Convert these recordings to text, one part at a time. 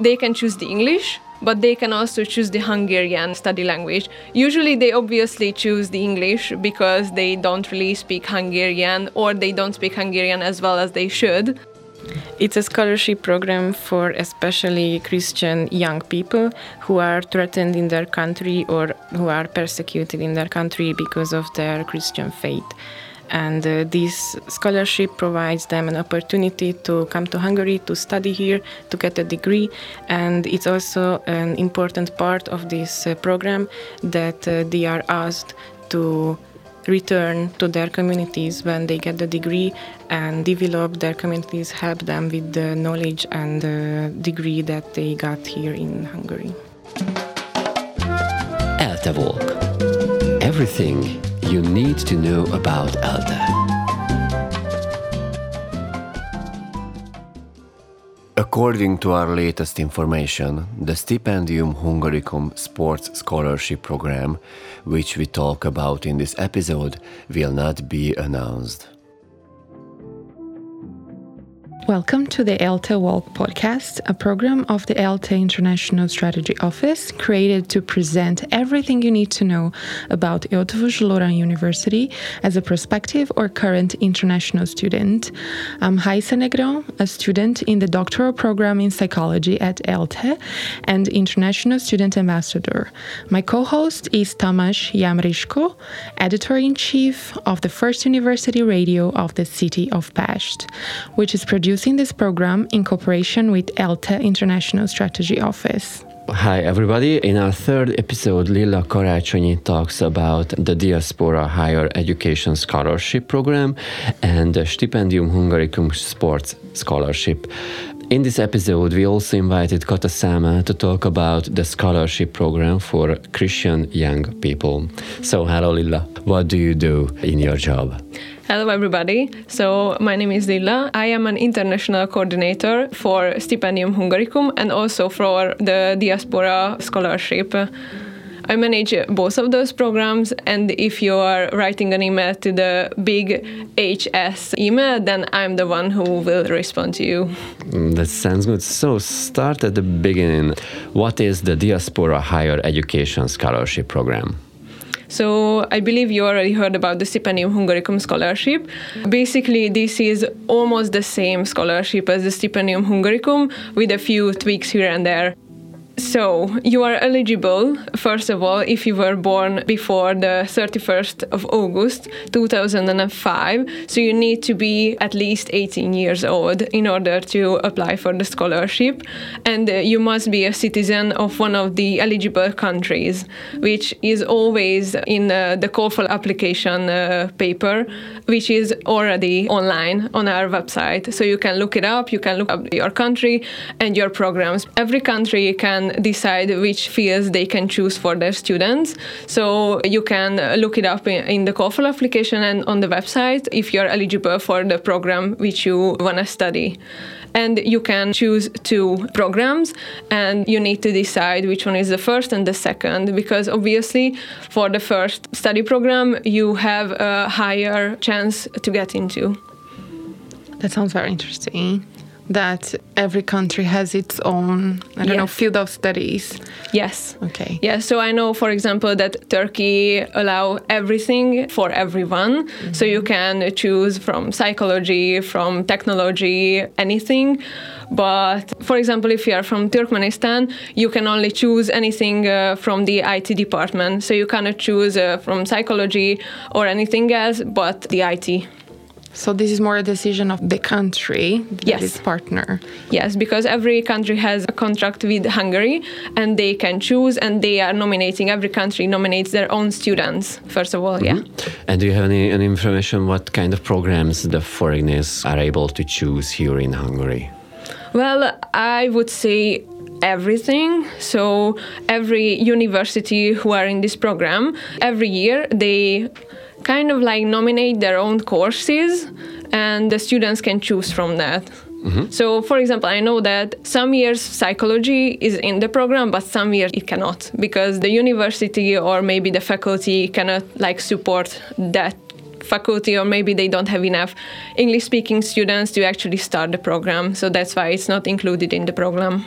they can choose the English, but they can also choose the Hungarian study language. Usually, they obviously choose the English because they don't really speak Hungarian or they don't speak Hungarian as well as they should. It's a scholarship program for especially Christian young people who are threatened in their country or who are persecuted in their country because of their Christian faith and uh, this scholarship provides them an opportunity to come to Hungary to study here to get a degree and it's also an important part of this uh, program that uh, they are asked to return to their communities when they get the degree and develop their communities help them with the knowledge and the degree that they got here in Hungary. Everything you need to know about ELTE. According to our latest information, the Stipendium Hungaricum Sports Scholarship Program, which we talk about in this episode, will not be announced. Welcome to the ELTE Walk podcast, a program of the ELTE International Strategy Office created to present everything you need to know about Eötvös Loránd University as a prospective or current international student. I'm Heisa Negron, a student in the doctoral program in psychology at ELTE and international student ambassador. My co-host is Tamas Yamrisko, editor-in-chief of the First University Radio of the city of Pest, which is produced producing this program in cooperation with ELTE International Strategy Office. Hi, everybody. In our third episode, Lilla Karácsonyi talks about the Diaspora Higher Education Scholarship Program and the Stipendium Hungaricum Sports Scholarship. In this episode, we also invited Kata Számel to talk about the scholarship program for Christian young people. So, hello, Lilla. What do you do in your job? Hello, everybody. So, my name is Lilla. I am an international coordinator for Stipendium Hungaricum and also for the Diaspora Scholarship. I manage both of those programs, and if you are writing an email to the big HS email, then I'm the one who will respond to you. Mm, that sounds good. So, start at the beginning. What is the Diaspora Higher Education Scholarship Program? So I believe you already heard about the Stipendium Hungaricum scholarship. Basically, this is almost the same scholarship as the Stipendium Hungaricum with a few tweaks here and there. So, you are eligible, first of all, if you were born before the 31st of August 2005. So, you need to be at least 18 years old in order to apply for the scholarship. And uh, you must be a citizen of one of the eligible countries, which is always in uh, the call for application uh, paper, which is already online on our website. So, you can look it up, you can look up your country and your programs. Every country can can decide which fields they can choose for their students. So you can look it up in, in the call for application and on the website if you're eligible for the program which you want to study. And you can choose two programs and you need to decide which one is the first and the second because obviously for the first study program you have a higher chance to get into. That sounds very interesting that every country has its own i don't yes. know field of studies. Yes. Okay. Yeah so i know for example that turkey allow everything for everyone. Mm-hmm. so you can choose from psychology from technology anything. But for example if you are from turkmenistan you can only choose anything uh, from the it department. So you cannot choose uh, from psychology or anything else but the it so this is more a decision of the country that yes. is partner. Yes, because every country has a contract with Hungary and they can choose and they are nominating every country nominates their own students first of all, mm-hmm. yeah. And do you have any, any information what kind of programs the foreigners are able to choose here in Hungary? Well, I would say everything. So every university who are in this program, every year they kind of like nominate their own courses and the students can choose from that. Mm-hmm. So, for example, I know that some years psychology is in the program, but some years it cannot because the university or maybe the faculty cannot like support that faculty or maybe they don't have enough English speaking students to actually start the program. So that's why it's not included in the program.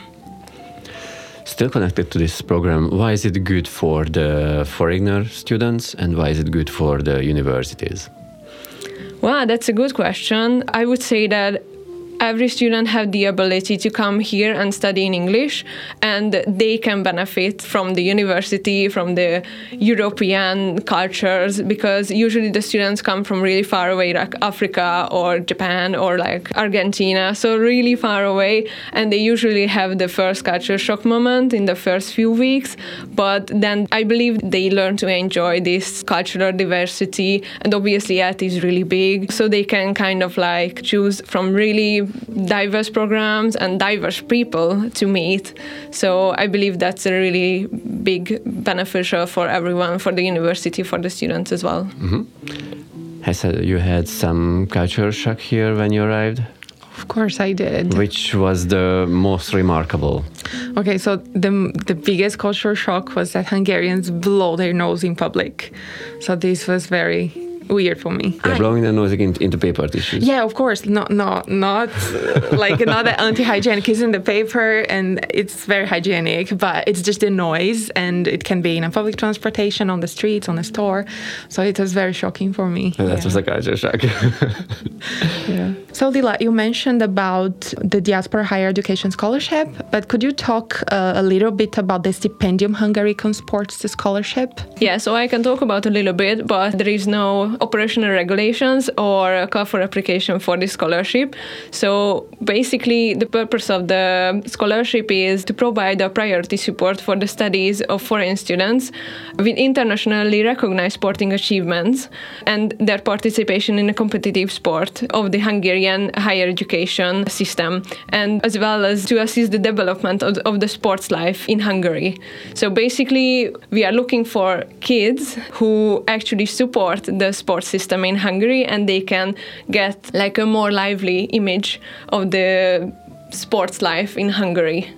Still connected to this program, why is it good for the foreigner students and why is it good for the universities? Wow, that's a good question. I would say that every student have the ability to come here and study in English, and they can benefit from the university, from the European cultures, because usually the students come from really far away, like Africa or Japan or like Argentina, so really far away, and they usually have the first culture shock moment in the first few weeks, but then I believe they learn to enjoy this cultural diversity, and obviously ELTE is really big, so they can kind of like choose from really diverse programs and diverse people to meet. So I believe that's a really big beneficial for everyone, for the university, for the students as well. Mm-hmm. Has uh, you had some culture shock here when you arrived? Of course, I did. Which was the most remarkable? Okay, so the the biggest cultural shock was that Hungarians blow their nose in public. So this was very weird for me. Yeah, blowing the nose into, into paper tissues. Yeah, of course. Not not not like not anti-hygienic. It's in the paper and it's very hygienic, but it's just the noise, and it can be in a public transportation, on the streets, on the store. So it was very shocking for me. that yeah. was a culture shock. yeah. So Lilla, you mentioned about the Diaspora Higher Education Scholarship, but could you talk uh, a little bit about the Stipendium Hungaricum Sports Scholarship? Yeah, so I can talk about a little bit, but there is no operational regulations or a call for application for this scholarship. So basically, the purpose of the scholarship is to provide a priority support for the studies of foreign students with internationally recognized sporting achievements and their participation in a competitive sport of the Hungarian higher education system, and as well as to assist the development of, of the sports life in Hungary. So basically, we are looking for kids who actually support the system in Hungary and they can get like a more lively image of the sports life in Hungary.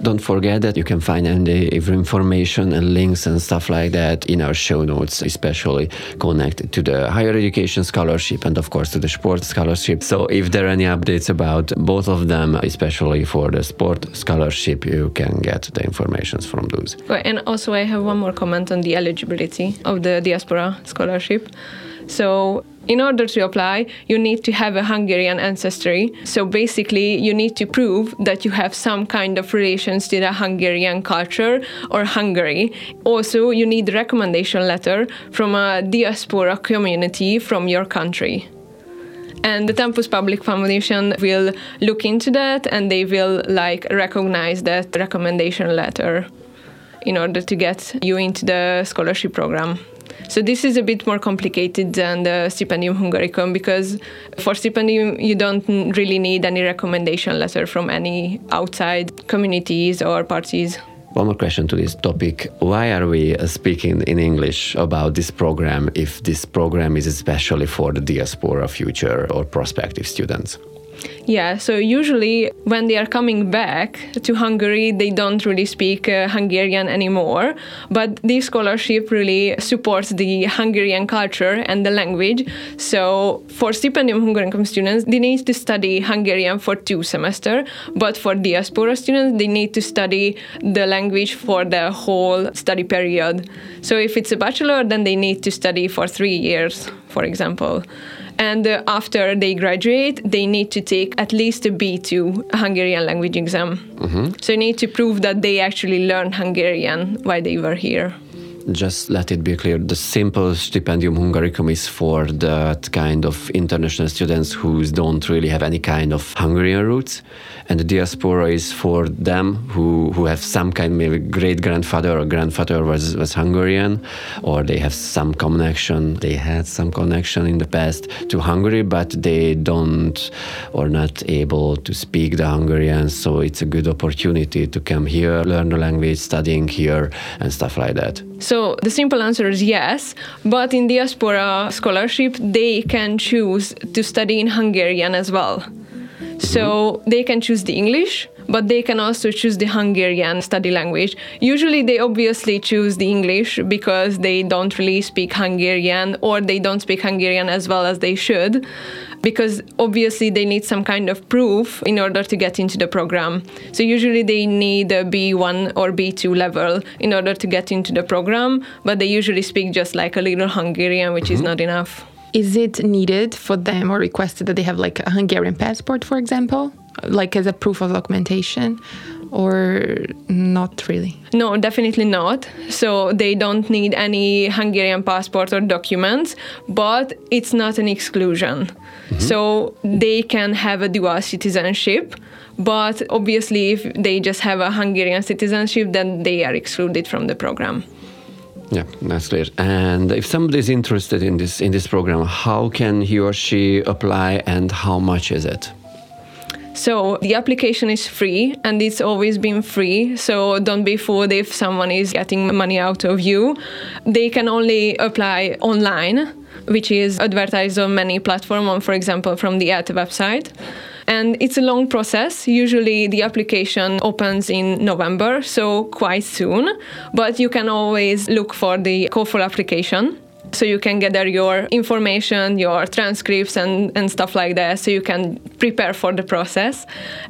Don't forget that you can find any information and links and stuff like that in our show notes, especially connected to the higher education scholarship and, of course, to the sports scholarship. So, if there are any updates about both of them, especially for the sport scholarship, you can get the information from those. And also, I have one more comment on the eligibility of the diaspora scholarship. So, in order to apply, you need to have a Hungarian ancestry. So basically, you need to prove that you have some kind of relations to the Hungarian culture or Hungary. Also, you need a recommendation letter from a diaspora community from your country. And the Tempus Public Foundation will look into that and they will like recognize that recommendation letter in order to get you into the scholarship program. So this is a bit more complicated than the Stipendium Hungaricum because for Stipendium you don't really need any recommendation letter from any outside communities or parties. One more question to this topic. Why are we speaking in English about this program if this program is especially for the diaspora future or prospective students? Yeah, so usually when they are coming back to Hungary, they don't really speak uh, Hungarian anymore. But this scholarship really supports the Hungarian culture and the language. So for Stipendium Hungaricum students, they need to study Hungarian for two semesters. But for diaspora students, they need to study the language for the whole study period. So if it's a bachelor, then they need to study for three years, for example and uh, after they graduate they need to take at least a b2 hungarian language exam. Mm-hmm. so you need to prove that they actually learned hungarian while they were here. Just let it be clear the simple stipendium hungaricum is for that kind of international students who don't really have any kind of hungarian roots and the diaspora is for them who, who have some kind maybe great grandfather or grandfather was, was hungarian or they have some connection they had some connection in the past to hungary but they don't or not able to speak the hungarian so it's a good opportunity to come here learn the language studying here and stuff like that so the simple answer is yes, but in diaspora scholarship, they can choose to study in Hungarian as well. So they can choose the English, but they can also choose the Hungarian study language. Usually, they obviously choose the English because they don't really speak Hungarian or they don't speak Hungarian as well as they should. because obviously they need some kind of proof in order to get into the program. So usually they need a B1 or B2 level in order to get into the program, but they usually speak just like a little Hungarian, which mm-hmm. is not enough. Is it needed for them or requested that they have like a Hungarian passport, for example, like as a proof of documentation? or not really? No, definitely not. So they don't need any Hungarian passport or documents, but it's not an exclusion. Mm-hmm. So they can have a dual citizenship, but obviously, if they just have a Hungarian citizenship, then they are excluded from the program. Yeah, that's clear. And if somebody is interested in this in this program, how can he or she apply, and how much is it? So the application is free and it's always been free. So don't be fooled if someone is getting money out of you. They can only apply online, which is advertised on many platforms, for example, from the ELTE website. And it's a long process. Usually the application opens in November, so quite soon. But you can always look for the call for application so you can gather your information your transcripts and, and stuff like that so you can prepare for the process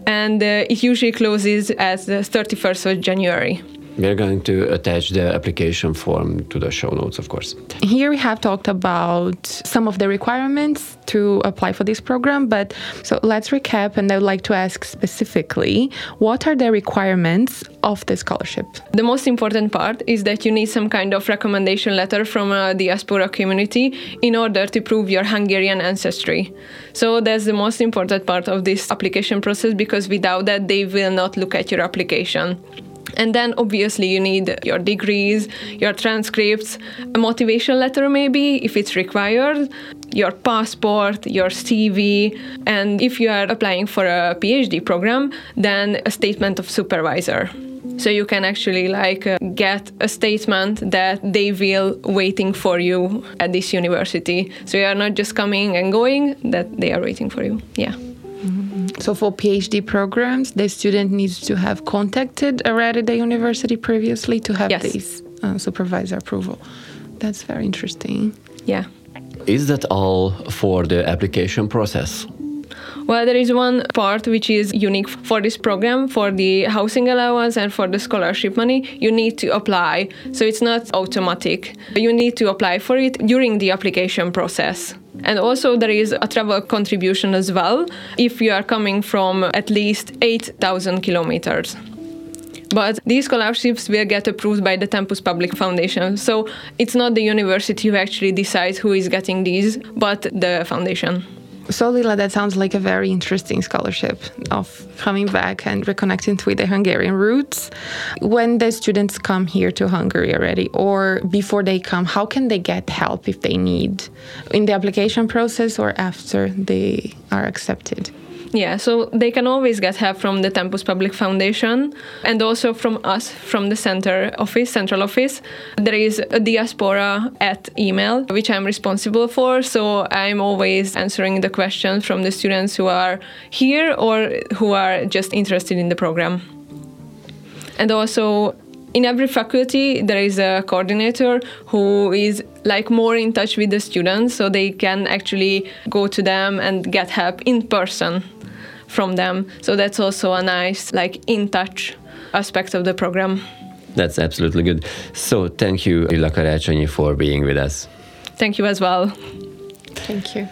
and uh, it usually closes as the 31st of january we're going to attach the application form to the show notes, of course. Here we have talked about some of the requirements to apply for this program, but so let's recap. And I would like to ask specifically what are the requirements of the scholarship? The most important part is that you need some kind of recommendation letter from a diaspora community in order to prove your Hungarian ancestry. So that's the most important part of this application process because without that, they will not look at your application. And then obviously you need your degrees, your transcripts, a motivation letter maybe if it's required, your passport, your CV, and if you are applying for a PhD program, then a statement of supervisor. So you can actually like uh, get a statement that they will waiting for you at this university. So you are not just coming and going, that they are waiting for you. Yeah. So for PhD programs, the student needs to have contacted already the university previously to have yes. this uh, supervisor approval. That's very interesting. Yeah. Is that all for the application process? Well, there is one part which is unique for this program for the housing allowance and for the scholarship money. You need to apply, so it's not automatic. You need to apply for it during the application process. And also, there is a travel contribution as well if you are coming from at least 8,000 kilometers. But these scholarships will get approved by the Tempus Public Foundation. So it's not the university who actually decides who is getting these, but the foundation. So, Lilla, that sounds like a very interesting scholarship of coming back and reconnecting with the Hungarian roots. When the students come here to Hungary already, or before they come, how can they get help if they need in the application process or after they are accepted? Yeah, so they can always get help from the Tempus Public Foundation and also from us, from the center office, central office. There is a diaspora at email, which I'm responsible for. So I'm always answering the questions from the students who are here or who are just interested in the program. And also, in every faculty there is a coordinator who is like more in touch with the students so they can actually go to them and get help in person from them. So that's also a nice, like, in touch aspect of the program. That's absolutely good. So thank you, Lilla Karácsonyi, for being with us. Thank you as well. Thank you.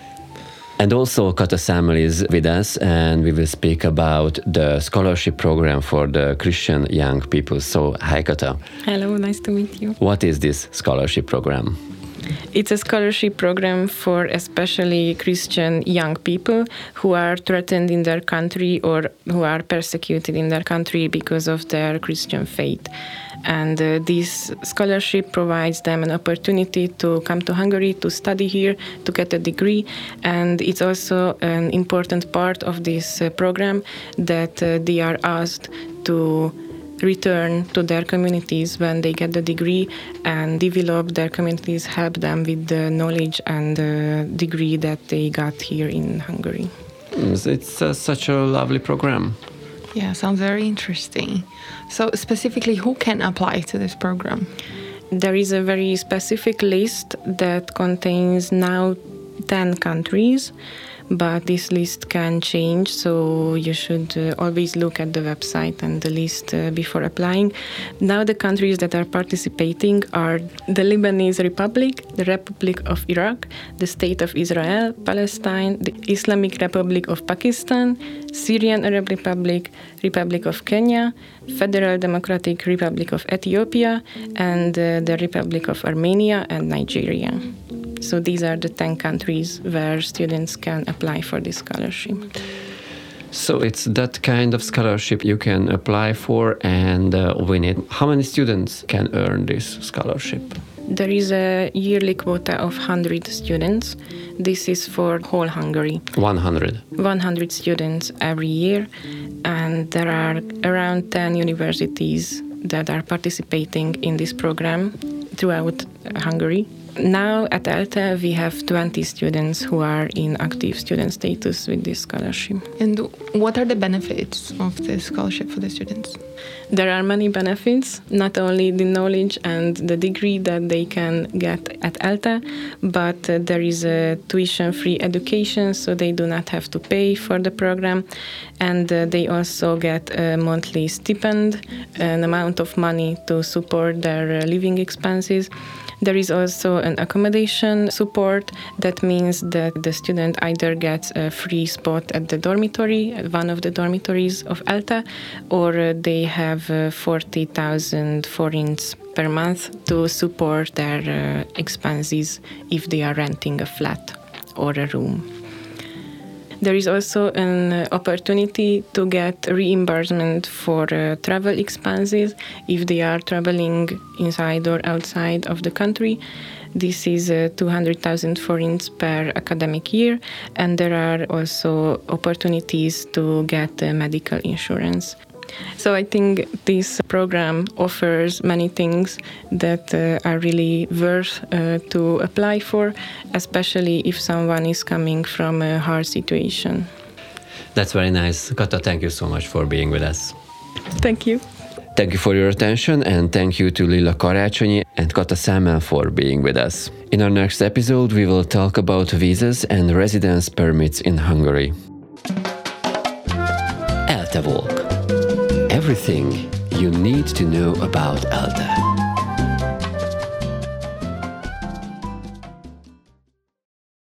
And also, Kata Számel is with us, and we will speak about the scholarship program for the Christian young people. So, hi, Kata. Hello, nice to meet you. What is this scholarship program? It's a scholarship program for especially Christian young people who are threatened in their country or who are persecuted in their country because of their Christian faith. And uh, this scholarship provides them an opportunity to come to Hungary to study here, to get a degree. And it's also an important part of this uh, program that uh, they are asked to return to their communities when they get the degree and develop their communities, help them with the knowledge and the degree that they got here in Hungary. It's uh, such a lovely program. Yeah, sounds very interesting. So, specifically, who can apply to this program? There is a very specific list that contains now 10 countries but this list can change, so you should uh, always look at the website and the list uh, before applying. Now, the countries that are participating are the Lebanese Republic, the Republic of Iraq, the State of Israel, Palestine, the Islamic Republic of Pakistan, Syrian Arab Republic, Republic of Kenya, Federal Democratic Republic of Ethiopia, and uh, the Republic of Armenia and Nigeria. So these are the 10 countries where students can apply for this scholarship. So it's that kind of scholarship you can apply for and uh, win it. How many students can earn this scholarship? There is a yearly quota of 100 students. This is for whole Hungary. 100. 100 students every year, and there are around 10 universities that are participating in this program throughout Hungary. Now at ELTE, we have 20 students who are in active student status with this scholarship. And what are the benefits of this scholarship for the students? There are many benefits, not only the knowledge and the degree that they can get at ELTE, but uh, there is a tuition free education, so they do not have to pay for the program. And uh, they also get a monthly stipend, an amount of money to support their uh, living expenses. There is also an accommodation support. That means that the student either gets a free spot at the dormitory, at one of the dormitories of ELTE, or uh, they have uh, 40,000 forints per month to support their uh, expenses if they are renting a flat or a room. There is also an uh, opportunity to get reimbursement for uh, travel expenses if they are traveling inside or outside of the country. This is uh, 200,000 forints per academic year, and there are also opportunities to get uh, medical insurance. So I think this program offers many things that uh, are really worth uh, to apply for, especially if someone is coming from a hard situation. That's very nice. Kata, thank you so much for being with us. Thank you. Thank you for your attention and thank you to Lilla Karácsonyi and Kata Számel for being with us. In our next episode, we will talk about visas and residence permits in Hungary. ELTE Walk. Everything you need to know about ELTE.